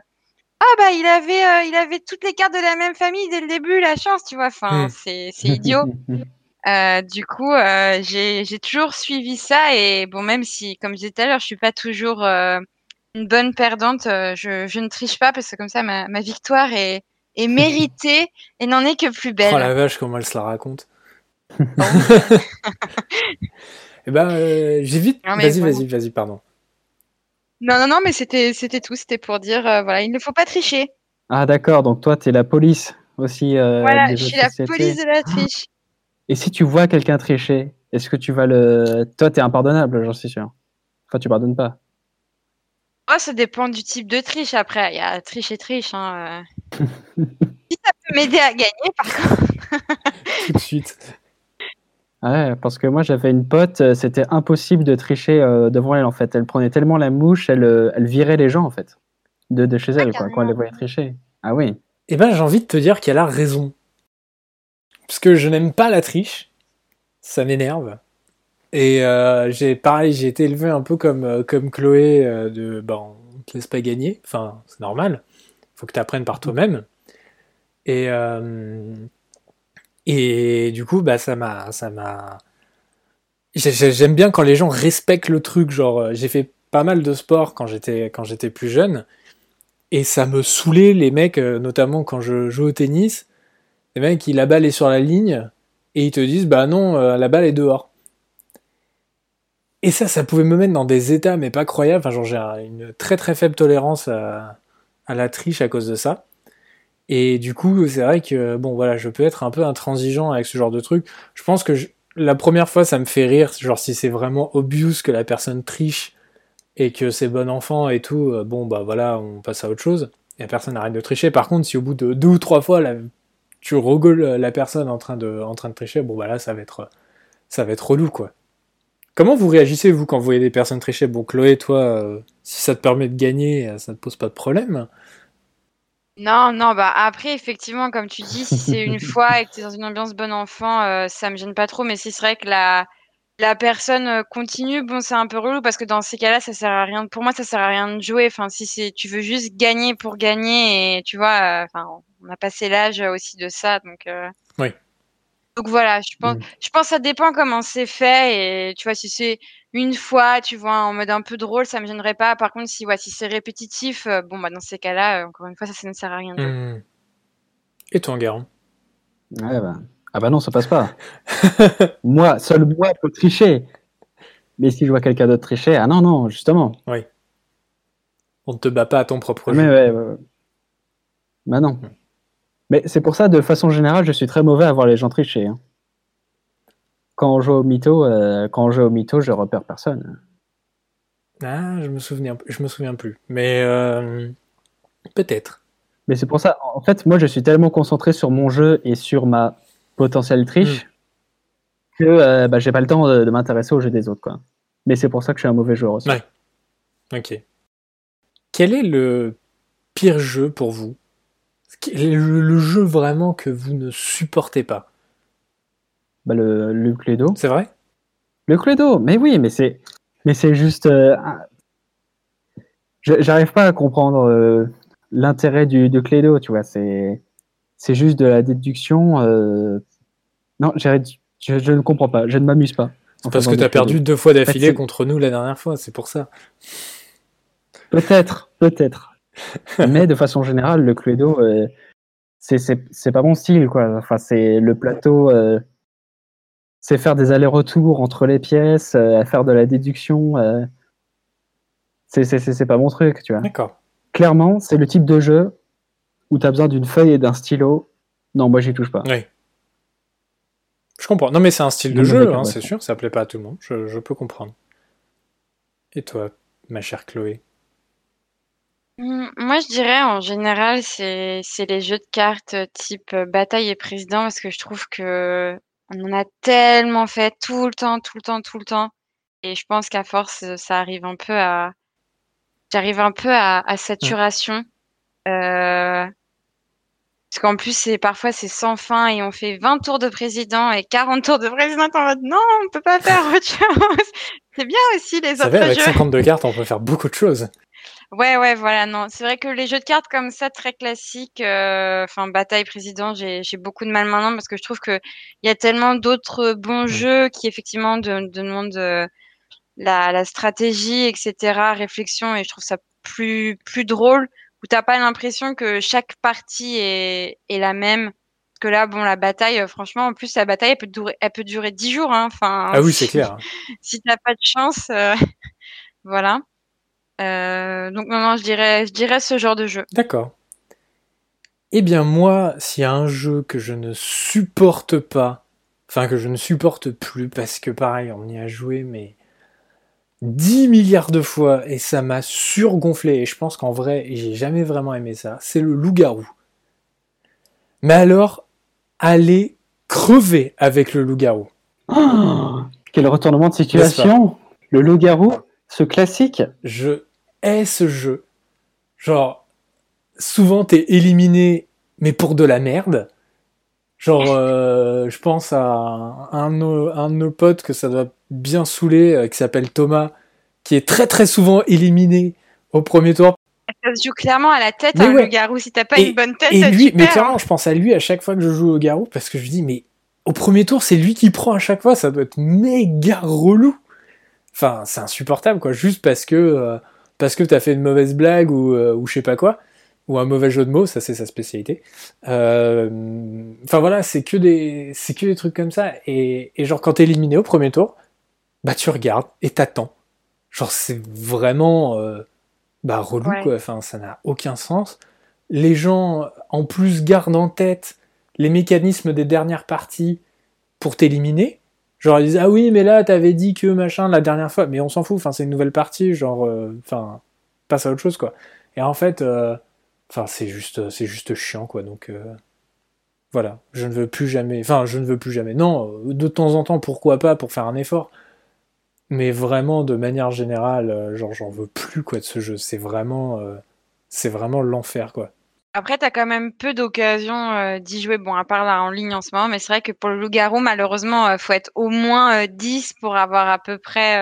ah bah, il avait, euh, il avait toutes les cartes de la même famille dès le début, la chance, tu vois. Enfin,
Hmm.
c'est, c'est idiot. Euh, du coup, euh, j'ai, j'ai toujours suivi ça. Et bon, même si, comme je disais tout à l'heure, je suis pas toujours une bonne perdante, je, je ne triche pas parce que comme ça, ma, ma victoire est, est méritée et n'en est que plus belle.
Oh la vache, comment elle se la raconte. Eh ben, euh, j'évite.
Non, mais
Vas-y, vas-y, vas-y, pardon.
Non, non, non, mais c'était, c'était tout. C'était pour dire, euh, voilà, il ne faut pas tricher.
Ah d'accord, donc toi, tu es la police aussi. euh,
voilà,
des
je suis la police de la triche.
Et si tu vois quelqu'un tricher, est-ce que tu vas le. Toi, tu es impardonnable, j'en suis sûr. Enfin, tu pardonnes pas.
Oh, ça dépend du type de triche après. Il y a triche et triche. Hein. euh. si ça peut m'aider à gagner, par contre.
Tout de suite.
Ouais, parce que moi j'avais une pote, euh, c'était impossible de tricher euh, devant elle en fait. Elle prenait tellement la mouche, elle, euh, elle virait les gens en fait de, de chez elle quoi, quand elle les voyait tricher. Ah oui.
Eh ben, j'ai envie de te dire qu'elle a raison. Parce que je n'aime pas la triche. Ça m'énerve. Et euh, j'ai pareil, j'ai été élevé un peu comme, comme Chloé euh, de ben, on te laisse pas gagner. Enfin, c'est normal. Faut que tu apprennes par toi-même. Et, euh, et du coup, bah, ça m'a. ça m'a. J'ai- j'ai- J'aime bien quand les gens respectent le truc. Genre, euh, j'ai fait pas mal de sport quand j'étais quand j'étais plus jeune. Et ça me saoulait, les mecs, euh, notamment quand je joue au tennis. Les mecs, la balle est sur la ligne et ils te disent Bah non, euh, la balle est dehors. Et ça, ça pouvait me mettre dans des états, mais pas croyables. Enfin, genre, j'ai un- une très très faible tolérance à la triche à cause de ça. Et du coup, c'est vrai que, bon, voilà, je peux être un peu intransigeant avec ce genre de truc. Je pense que la première fois, ça me fait rire, genre si c'est vraiment obvious que la personne triche et que c'est bon enfant et tout, euh, bon, bah voilà, on passe à autre chose. la personne arrête de tricher. Par contre, si au bout de deux ou trois fois, tu rigoles la personne en train de, en train de tricher, bon bah là, ça va être, ça va être relou, quoi. Comment vous réagissez, vous, quand vous voyez des personnes tricher? Bon, Chloé, toi, euh, si ça te permet de gagner, ça ne te pose pas de problème.
Non, non, bah après, effectivement, comme tu dis, si c'est une fois et que tu es dans une ambiance bon enfant, euh, ça me gêne pas trop. Mais si c'est vrai que la, la personne euh, continue, bon, c'est un peu relou parce que dans ces cas-là, ça sert à rien. Pour moi, ça sert à rien de jouer. Enfin, si c'est, tu veux juste gagner pour gagner et tu vois, euh, enfin, on a passé l'âge aussi de ça, donc.
oui.
Donc voilà, je pense, mmh. je pense que ça dépend comment c'est fait et tu vois, si c'est une fois, tu vois, en mode un peu drôle, ça me gênerait pas. Par contre, si, ouais, si c'est répétitif, bon, bah, dans ces cas-là, encore une fois, ça, ça ne sert à rien.
Mmh. Et toi, Garon
ouais, bah. Ah bah non, ça passe pas. moi, seul moi peut tricher. Mais si je vois quelqu'un d'autre tricher, ah non, non, justement.
Oui. On ne te bat pas à ton propre
jeu. Mais ouais, ouais. Bah non. Mmh. Mais c'est pour ça, de façon générale, je suis très mauvais à voir les gens tricher. Hein. Quand on joue au mytho, euh, quand on joue au mytho, je repère personne.
Ah, je me souviens, je me souviens plus. Mais euh, peut-être.
Mais c'est pour ça. En fait, moi, je suis tellement concentré sur mon jeu et sur ma potentielle triche hmm. que euh, bah, j'ai pas le temps de, m'intéresser au jeu des autres, quoi. Mais c'est pour ça que je suis un mauvais joueur aussi.
Ouais. Ok. Quel est le pire jeu pour vous? Le, jeu vraiment que vous ne supportez pas
bah le, le Cluedo.
C'est vrai?
Le Cluedo, mais oui, mais c'est, mais c'est juste. Euh, j'arrive pas à comprendre euh, l'intérêt du de Cluedo, tu vois. C'est, c'est juste de la déduction. Euh, non, je, je, ne comprends pas. Je ne m'amuse pas.
parce que tu as perdu deux fois d'affilée contre nous la dernière fois, c'est pour ça.
Peut-être, peut-être. Mais de façon générale, le Cluedo, euh, c'est pas mon style, quoi. Enfin, c'est le plateau, euh, c'est faire des allers-retours entre les pièces, euh, faire de la déduction. Euh, c'est pas mon truc, tu vois.
D'accord.
Clairement, c'est le type de jeu où tu as besoin d'une feuille et d'un stylo. Non, moi, j'y touche pas.
Oui. Je comprends. Non, mais c'est un style de jeu, hein, c'est sûr, ça plaît pas à tout le monde. Je, je peux comprendre. Et toi, ma chère Chloé?
Moi, je dirais en général, c'est les jeux de cartes euh, type euh, bataille et président parce que je trouve que on en a tellement fait tout le temps, tout le temps, tout le temps et je pense qu'à force, euh, ça arrive un peu à j'arrive un peu à à mmh. saturation. parce qu'en plus, c'est parfois, c'est sans fin et on fait 20 tours de président et 40 tours de président. en mode: «Non, on peut pas faire autre chose». C'est bien aussi les autres
avec 52 cartes, on peut faire beaucoup de choses.
Ouais, ouais, voilà, non. C'est vrai que les jeux de cartes comme ça, très classiques, euh, enfin, bataille président, j'ai beaucoup de mal maintenant parce que je trouve qu'il y a tellement d'autres bons mmh. jeux qui, effectivement, demandent euh, la, la stratégie, etc., réflexion, et je trouve ça plus, plus drôle, où t'as pas l'impression que chaque partie est, est la même. Parce que là, bon, la bataille, euh, franchement, en plus, la bataille, elle peut durer, elle peut durer 10 jours. Hein, enfin,
ah oui, c'est clair.
si t'as pas de chance, voilà. Euh, donc non, je dirais, je dirais ce genre de jeu.
D'accord. Eh bien moi, s'il y a un jeu que je ne supporte pas, enfin que je ne supporte plus, parce que pareil, on y a joué, mais 10 milliards de fois, et ça m'a surgonflé, et je pense qu'en vrai, j'ai jamais vraiment aimé ça, c'est le loup-garou. Mais alors, allez crever avec le loup-garou.
Oh, quel retournement de situation Le loup-garou ce classique
Je hais ce jeu? Genre, souvent t'es éliminé, mais pour de la merde. Genre, euh, je pense à un, un, de nos potes que ça doit bien saouler, euh, qui s'appelle Thomas, qui est très très souvent éliminé au premier tour.
Ça se joue clairement à la tête, hein, le garou. Si t'as pas une bonne tête,
et lui, mais clairement, hein. je pense à lui à chaque fois que je joue au garou, parce que je dis, mais au premier tour, c'est lui qui prend à chaque fois, ça doit être méga relou. Enfin, c'est insupportable, quoi, juste parce que euh, parce que t'as fait une mauvaise blague ou, euh, ou je sais pas quoi, ou un mauvais jeu de mots, ça c'est sa spécialité. Euh, enfin voilà, c'est que des c'est que des trucs comme ça. Et, et genre quand t'es éliminé au premier tour, bah tu regardes et t'attends. Genre c'est vraiment bah relou quoi. Enfin ça n'a aucun sens. Les gens en plus gardent en tête les mécanismes des dernières parties pour t'éliminer. Genre, ils disent, ah oui, mais là, t'avais dit que machin la dernière fois. Mais on s'en fout, enfin, c'est une nouvelle partie, genre, euh, enfin, passe à autre chose, quoi. Et en fait, euh, enfin, c'est juste, c'est juste chiant, quoi. Donc, voilà, je ne veux plus jamais. Enfin, je ne veux plus jamais. Non, de temps en temps, pourquoi pas, pour faire un effort. Mais vraiment, de manière générale, genre, j'en veux plus, quoi, de ce jeu. C'est vraiment, c'est vraiment l'enfer, quoi.
Après, tu as quand même peu d'occasions d'y jouer, bon, à part là en ligne en ce moment, mais c'est vrai que pour le loup-garou, malheureusement, il faut être au moins 10 pour avoir à peu près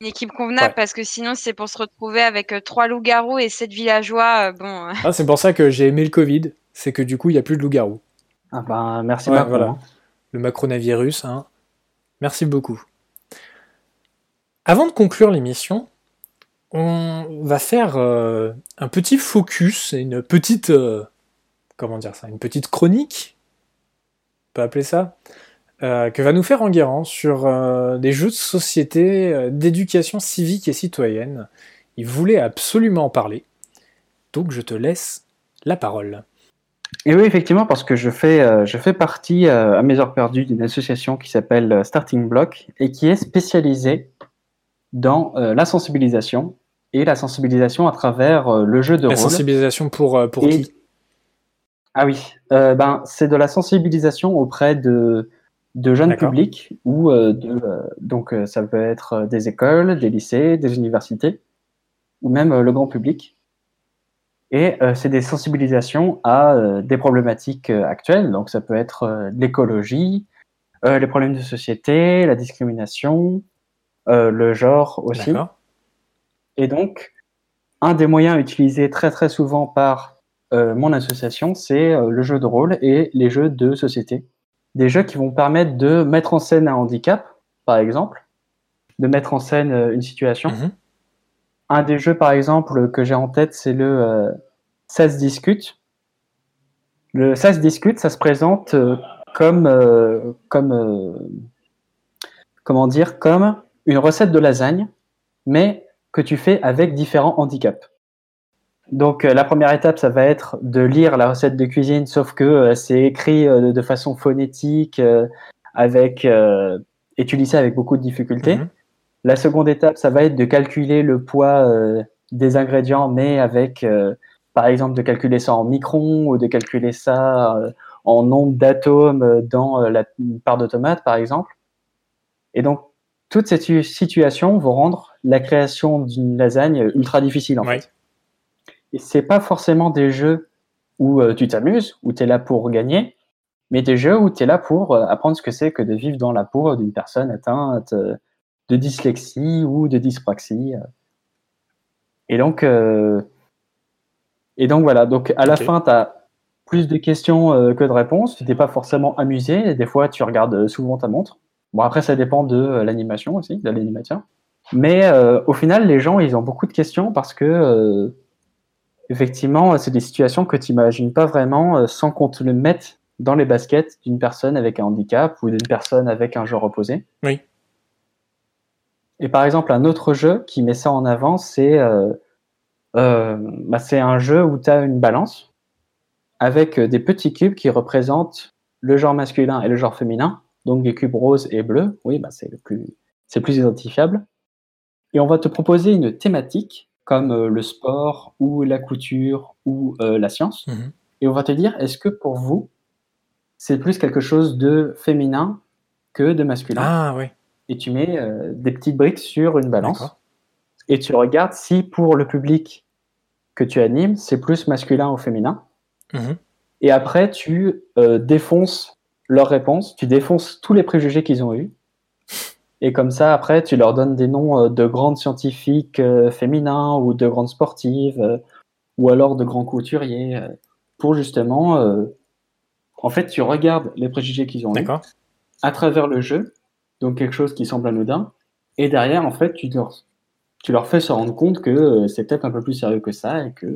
une équipe convenable, parce que sinon, c'est pour se retrouver avec trois loups-garous et 7 villageois. bon.
Ah, c'est pour ça que j'ai aimé le Covid, c'est que du coup, il n'y a plus de loup-garou.
Ah bah, merci ouais, Voilà. Hein.
Le macronavirus, hein. merci beaucoup. Avant de conclure l'émission, on va faire euh, un petit focus, une petite, euh, comment dire ça, une petite chronique, on peut appeler ça, euh, que va nous faire Enguerrand sur des jeux de société, d'éducation civique et citoyenne. Il voulait absolument en parler, donc je te laisse la parole.
Et oui, effectivement, parce que je fais, je fais partie à mes heures perdues d'une association qui s'appelle Starting Block et qui est spécialisée dans la sensibilisation et la sensibilisation à travers euh, le jeu de
rôle.
La
sensibilisation pour, euh, pour qui?
Ah oui, euh, ben, c'est de la sensibilisation auprès de, de jeunes publics ou de, donc ça peut être des écoles, des lycées, des universités ou même le grand public. Et c'est des sensibilisations à des problématiques actuelles. Donc ça peut être l'écologie, les problèmes de société, la discrimination, le genre aussi. Et donc, un des moyens utilisés très très souvent par euh, mon association, c'est euh, le jeu de rôle et les jeux de société. Des jeux qui vont permettre de mettre en scène un handicap, par exemple, de mettre en scène euh, une situation. Mhm. Un des jeux, par exemple, que j'ai en tête, c'est le Ça se discute. Le Ça se discute, ça se présente comme, comme comment dire, comme une recette de lasagne, mais que tu fais avec différents handicaps. Donc euh, la première étape, ça va être de lire la recette de cuisine, sauf que euh, c'est écrit euh, de façon phonétique, avec et tu lis ça avec beaucoup de difficultés. Mhm. La seconde étape, ça va être de calculer le poids des ingrédients, mais avec, par exemple, de calculer ça en microns ou de calculer ça en nombre d'atomes dans la part de tomate, par exemple. Et donc toutes ces situations vont rendre la création d'une lasagne ultra difficile en fait. Et c'est pas forcément des jeux où euh, tu t'amuses, où tu es là pour gagner, mais des jeux où tu es là pour euh, apprendre ce que c'est que de vivre dans la peau d'une personne atteinte euh, de dyslexie ou de dyspraxie. Et donc, et donc voilà, donc à la fin, tu as plus de questions que de réponses, tu n'es pas forcément amusé, et des fois tu regardes souvent ta montre. Bon, après, ça dépend de euh, l'animation aussi, de l'animateur. Mais euh, au final, les gens, ils ont beaucoup de questions parce que, euh, effectivement, c'est des situations que tu n'imagines pas vraiment sans qu'on te le mette dans les baskets d'une personne avec un handicap ou d'une personne avec un genre opposé.
Oui.
Et par exemple, un autre jeu qui met ça en avant, c'est bah, un jeu où tu as une balance avec des petits cubes qui représentent le genre masculin et le genre féminin donc des cubes roses et bleus, oui, bah c'est le plus, c'est plus identifiable. Et on va te proposer une thématique comme euh, le sport ou la couture ou euh, la science. Mhm. Et on va te dire, est-ce que pour vous, c'est plus quelque chose de féminin que de masculin?
Ah oui.
Et tu mets euh, des petites briques sur une balance. Et tu regardes si pour le public que tu animes, c'est plus masculin ou féminin. Mhm. Et après, tu défonces leurs réponses, tu défonces tous les préjugés qu'ils ont eus. Et comme ça, après, tu leur donnes des noms euh, de grandes scientifiques euh, féminins ou de grandes sportives euh, ou alors de grands couturiers pour justement. en fait, tu regardes les préjugés qu'ils ont eus à travers le jeu, donc quelque chose qui semble anodin. Et derrière, en fait, tu leur, tu leur fais se rendre compte que c'est peut-être un peu plus sérieux que ça et que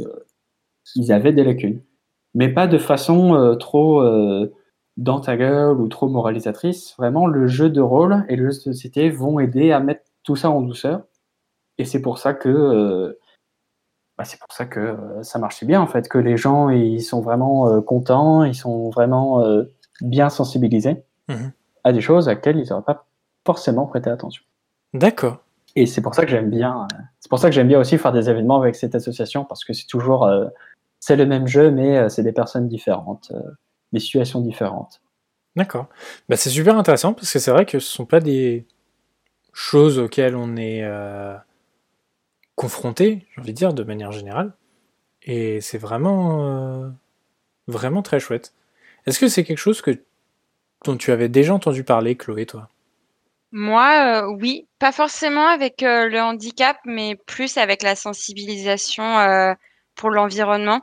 ils avaient des lacunes. Mais pas de façon trop dans ta gueule ou trop moralisatrice. Vraiment, le jeu de rôle et le jeu de société vont aider à mettre tout ça en douceur. Et c'est pour ça que euh, bah, c'est pour ça que euh, ça marche bien en fait, que les gens ils sont vraiment euh, contents, ils sont vraiment bien sensibilisés mhm. à des choses à laquelle ils n'auraient pas forcément prêté attention.
D'accord.
Et c'est pour ça que j'aime bien. C'est pour ça que j'aime bien aussi faire des événements avec cette association parce que c'est toujours c'est le même jeu, mais c'est des personnes différentes, des situations différentes.
D'accord. Bah, c'est super intéressant parce que c'est vrai que ce sont pas des choses auxquelles on est confronté, j'ai envie de dire, de manière générale. Et c'est vraiment, vraiment très chouette. Est-ce que c'est quelque chose que, dont tu avais déjà entendu parler, Chloé, toi?
Moi, euh, oui. Pas forcément avec euh, le handicap, mais plus avec la sensibilisation euh, pour l'environnement.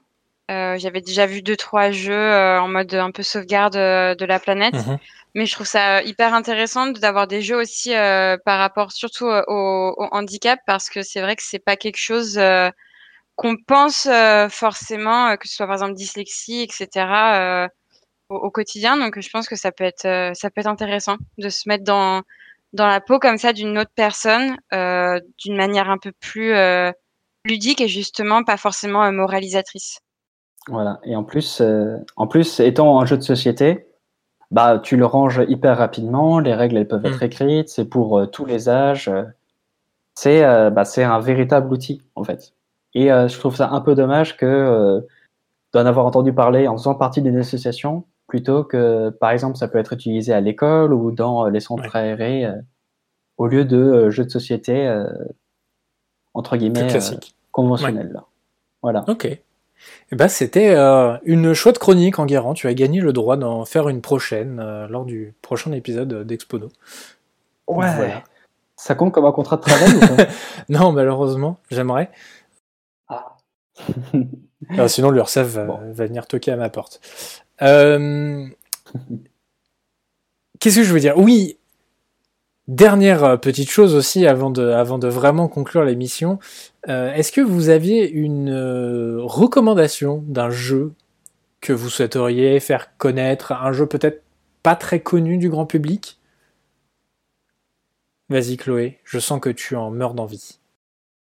J'avais déjà vu deux, trois jeux en mode un peu sauvegarde de la planète. Mhm. Mais je trouve ça hyper intéressant d'avoir des jeux aussi par rapport surtout au, au, handicap parce que c'est vrai que c'est pas quelque chose qu'on pense forcément, que ce soit par exemple dyslexie, etc au, quotidien. Donc, je pense que ça peut être, euh, ça peut être intéressant de se mettre dans, dans la peau comme ça d'une autre personne, euh, d'une manière un peu plus euh, ludique et justement pas forcément moralisatrice.
Voilà. Et en plus, en plus, étant un jeu de société, bah, tu le ranges hyper rapidement. Les règles, elles peuvent être mm. écrites. C'est pour tous les âges. C'est bah, c'est un véritable outil, en fait. Et je trouve ça un peu dommage que d'en avoir entendu parler en faisant partie d'une association, plutôt que, par exemple, ça peut être utilisé à l'école ou dans euh, les centres aérés, euh, au lieu de euh, jeux de société, entre guillemets, conventionnels. Voilà.
Ok. Eh ben, c'était une chouette chronique en Guérant. Tu as gagné le droit d'en faire une prochaine lors du prochain épisode d'Expono.
Ouais. Ça compte comme un contrat de travail ou pas?
Non, malheureusement, j'aimerais. Ah. sinon, l'URSSAF va, va, venir toquer à ma porte. Euh, qu'est-ce que je veux dire? Oui, dernière euh, petite chose aussi avant de, vraiment conclure l'émission. Euh, est-ce que vous aviez une recommandation d'un jeu que vous souhaiteriez faire connaître Un jeu peut-être pas très connu du grand public? Vas-y Chloé, je sens que tu en meurs d'envie.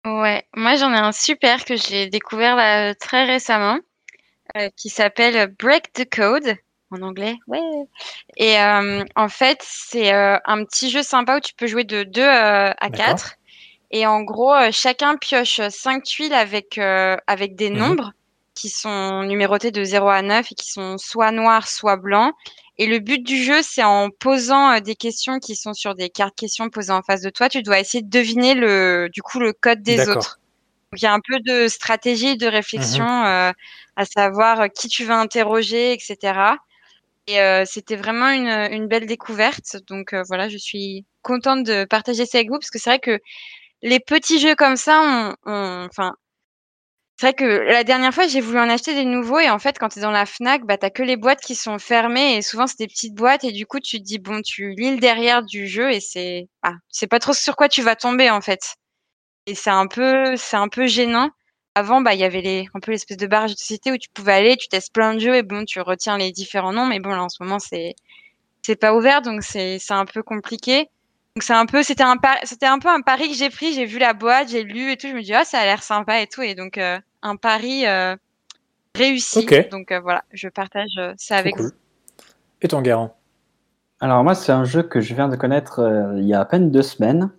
Ouais, moi j'en ai un super que j'ai découvert là, très récemment. Euh, qui s'appelle Break the Code en anglais. Ouais. Et euh, en fait, c'est euh, un petit jeu sympa où tu peux jouer de 2 à 4. Et en gros, chacun pioche 5 tuiles avec, avec des mhm. nombres qui sont numérotés de 0 à 9 et qui sont soit noirs, soit blancs. Et le but du jeu, c'est en posant des questions qui sont sur des cartes questions posées en face de toi, tu dois essayer de deviner le, du coup, le code des autres. Donc, il y a un peu de stratégie, de réflexion. Mhm à savoir euh, qui tu vas interroger, etc. Et euh, c'était vraiment une, belle découverte. Donc euh, voilà, je suis contente de partager ça avec vous parce que c'est vrai que les petits jeux comme ça, on, enfin, c'est vrai que la dernière fois, j'ai voulu en acheter des nouveaux et en fait, quand tu es dans la Fnac, bah, tu que les boîtes qui sont fermées et souvent, c'est des petites boîtes et du coup, tu te dis, bon, tu lis le derrière du jeu et c'est, ah, c'est pas trop sur quoi tu vas tomber en fait. Et c'est un peu, c'est un peu gênant avant, bah, il y avait les, un peu l'espèce de barrage de société où tu pouvais aller, tu testes plein de jeux et bon, tu retiens les différents noms. Mais bon, là, en ce moment, c'est, c'est pas ouvert, donc c'est, c'est un peu compliqué. Donc c'est un peu, c'était un, c'était un peu un pari que j'ai pris. J'ai vu la boîte, j'ai lu et tout. Je me dis, ah, ça a l'air sympa et tout. Et donc, euh, un pari euh, réussi. Donc euh, voilà, je partage ça avec vous.
Et ton garant
Alors moi, c'est un jeu que je viens de connaître il y a à peine deux semaines,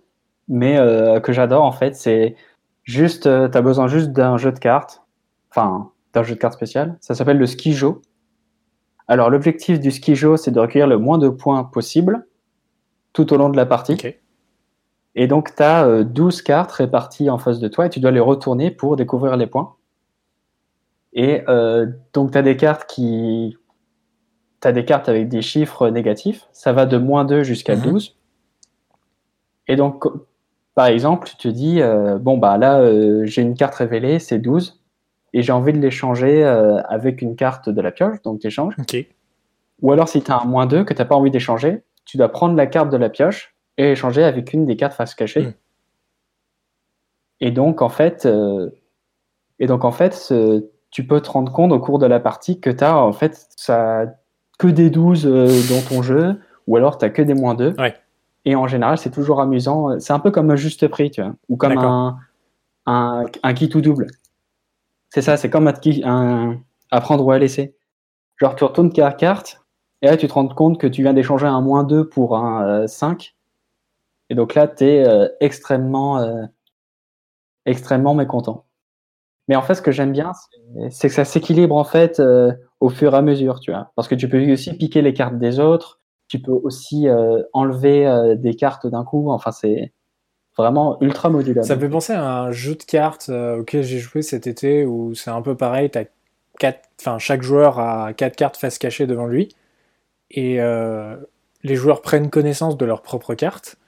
mais que j'adore en fait. C'est Juste, euh, tu as besoin juste d'un jeu de cartes, enfin, d'un jeu de cartes spécial. Ça s'appelle le skijo. Alors, l'objectif du skijo, c'est de recueillir le moins de points possible tout au long de la partie. Et donc, tu as 12 cartes réparties en face de toi et tu dois les retourner pour découvrir les points. Et euh, donc, tu as des cartes qui. Tu as des cartes avec des chiffres négatifs. Ça va de moins 2 jusqu'à 12. Mhm. Et donc, par exemple, tu te dis, euh, bon, bah là, euh, j'ai une carte révélée, c'est 12, et j'ai envie de l'échanger euh, avec une carte de la pioche, donc tu échanges. Ou alors, si tu as un moins 2 que tu n'as pas envie d'échanger, tu dois prendre la carte de la pioche et échanger avec une des cartes face cachée. Hmm. Et donc, en fait, et donc, en fait tu peux te rendre compte au cours de la partie que tu as en fait ça, que des 12 dans ton jeu, ou alors tu as que des moins 2. Et en général, c'est toujours amusant. C'est un peu comme un juste prix, tu vois, ou comme un, un, un kit ou double. C'est ça, c'est comme un, un, apprendre ou à laisser. Genre, tu retournes ta carte, et là, tu te rends compte que tu viens d'échanger un moins 2 pour un 5. Euh, et donc là, tu es euh, extrêmement, euh, extrêmement mécontent. Mais en fait, ce que j'aime bien, c'est que ça s'équilibre en fait euh, au fur et à mesure, tu vois. Parce que tu peux aussi piquer les cartes des autres, tu peux aussi euh, enlever euh, des cartes d'un coup. Enfin, c'est vraiment ultra modulable.
Ça me fait penser à un jeu de cartes auquel j'ai joué cet été où c'est un peu pareil. As quatre, enfin, chaque joueur a quatre cartes face cachée devant lui et les joueurs prennent connaissance de leurs propres cartes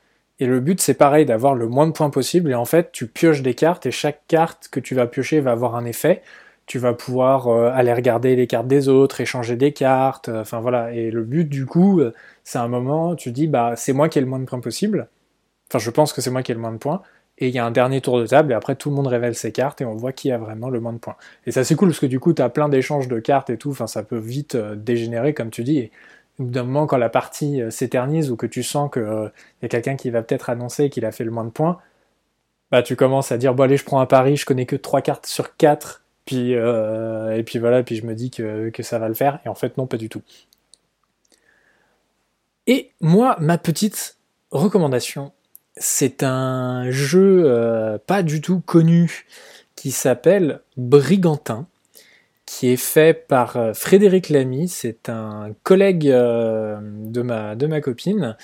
et le but, c'est pareil, d'avoir le moins de points possible. Et en fait, tu pioches des cartes et chaque carte que tu vas piocher va avoir un effet. Tu vas pouvoir euh, aller regarder les cartes des autres, échanger des cartes. Euh, enfin voilà. Et le but, du coup, euh, c'est un moment, tu dis, bah, c'est moi qui ai le moins de points possible. Enfin, je pense que c'est moi qui ai le moins de points. Et il y a un dernier tour de table, et après tout le monde révèle ses cartes, et on voit qui a vraiment le moins de points. Et ça c'est cool, parce que du coup, tu as plein d'échanges de cartes et tout, enfin ça peut vite dégénérer, comme tu dis. Et d'un moment, quand la partie s'éternise ou que tu sens qu'il y a quelqu'un qui va peut-être annoncer qu'il a fait le moins de points, bah tu commences à dire bon allez je prends un pari, je connais que 3 cartes sur 4, euh, et puis voilà, puis je me dis que, ça va le faire, et en fait non pas du tout. Et moi, ma petite recommandation, c'est un jeu pas du tout connu qui s'appelle Brigantin qui est fait par euh, Frédéric Lamy, c'est un collègue euh, de ma, de ma copine.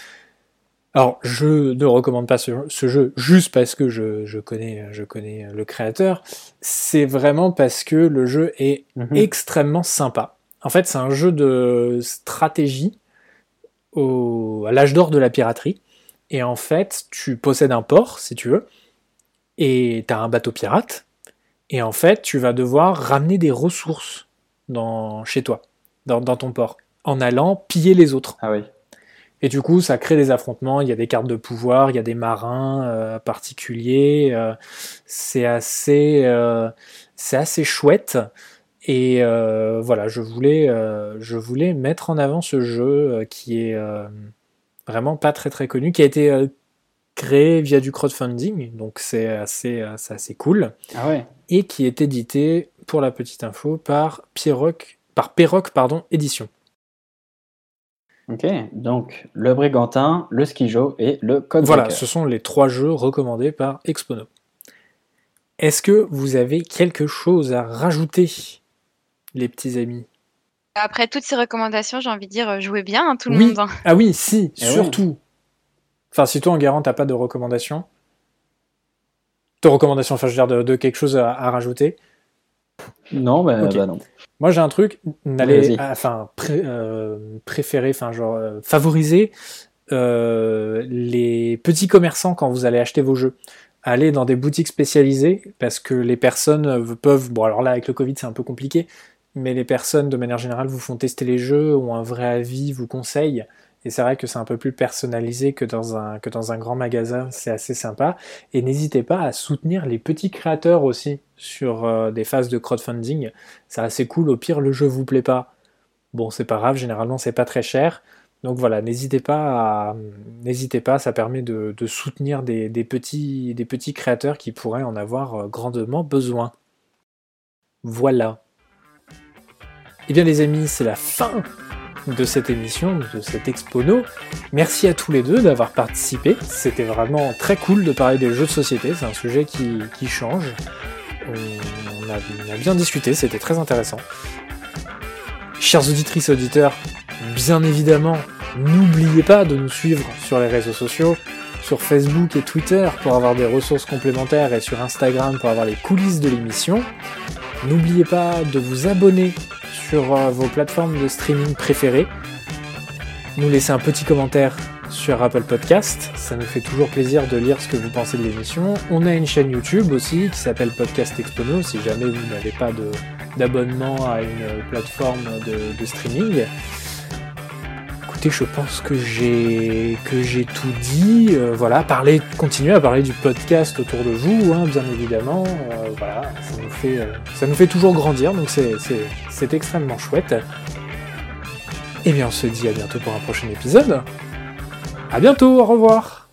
Alors, je ne recommande pas ce, jeu juste parce que je, connais, je connais le créateur, c'est vraiment parce que le jeu est mhm. extrêmement sympa. En fait, c'est un jeu de stratégie au, à l'âge d'or de la piraterie. Et en fait, tu possèdes un port, si tu veux, et tu as un bateau pirate, et en fait, tu vas devoir ramener des ressources dans, chez toi, dans, ton port, en allant piller les autres.
Ah oui.
Et du coup, ça crée des affrontements. Il y a des cartes de pouvoir, il y a des marins euh, particuliers. Euh, c'est assez, euh, c'est assez chouette. Et voilà, je voulais, je voulais mettre en avant ce jeu qui est vraiment pas très très connu, qui a été créé via du crowdfunding, donc c'est assez, assez cool.
Ah ouais.
Et qui est édité, pour la petite info, par Pierrock, par pardon, Édition.
Ok, donc le Brigantin, le Skijo et le Code
Voilà, ce sont les trois jeux recommandés par Expono. Est-ce que vous avez quelque chose à rajouter, les petits amis?
Après toutes ces recommandations, j'ai envie de dire, jouez bien, hein, tout le monde. Hein.
Ah oui, si, eh surtout. Enfin, si toi en garant, t'as pas de recommandations, de recommandations, enfin, je veux dire, de, quelque chose à, rajouter?
Non, bah, bah, non.
Moi, j'ai un truc, n'allez, enfin, euh, préférer, enfin, genre, euh, favoriser euh, les petits commerçants quand vous allez acheter vos jeux. Allez dans des boutiques spécialisées parce que les personnes peuvent, bon, alors là, avec le Covid, c'est un peu compliqué, mais les personnes, de manière générale, vous font tester les jeux, ont un vrai avis, vous conseillent. Et c'est vrai que c'est un peu plus personnalisé que dans un, que dans un grand magasin, c'est assez sympa. Et n'hésitez pas à soutenir les petits créateurs aussi sur euh, des phases de crowdfunding. C'est assez cool, au pire le jeu vous plaît pas. Bon, c'est pas grave, généralement c'est pas très cher. Donc voilà, n'hésitez pas, à, n'hésitez pas, ça permet de, soutenir des, petits, des petits créateurs qui pourraient en avoir euh, grandement besoin. Voilà. Eh bien les amis, c'est la fin de cette émission, de cet Expono. Merci à tous les deux d'avoir participé. C'était vraiment très cool de parler des jeux de société. C'est un sujet qui, change. On a, bien discuté, c'était très intéressant. Chers auditrices auditeurs, bien évidemment, n'oubliez pas de nous suivre sur les réseaux sociaux, sur Facebook et Twitter pour avoir des ressources complémentaires et sur Instagram pour avoir les coulisses de l'émission. N'oubliez pas de vous abonner sur euh, vos plateformes de streaming préférées. Nous laisser un petit commentaire sur Apple Podcast, ça nous fait toujours plaisir de lire ce que vous pensez de l'émission. On a une chaîne YouTube aussi qui s'appelle Podcast Expono si jamais vous n'avez pas d'abonnement à une plateforme de, streaming. Écoutez, je pense que j'ai que j'ai tout dit. Euh, voilà, parler, continuer à parler du podcast autour de vous, hein, bien évidemment. Euh, voilà, ça nous fait ça nous fait toujours grandir, donc c'est extrêmement chouette. Et bien on se dit à bientôt pour un prochain épisode. A bientôt, au revoir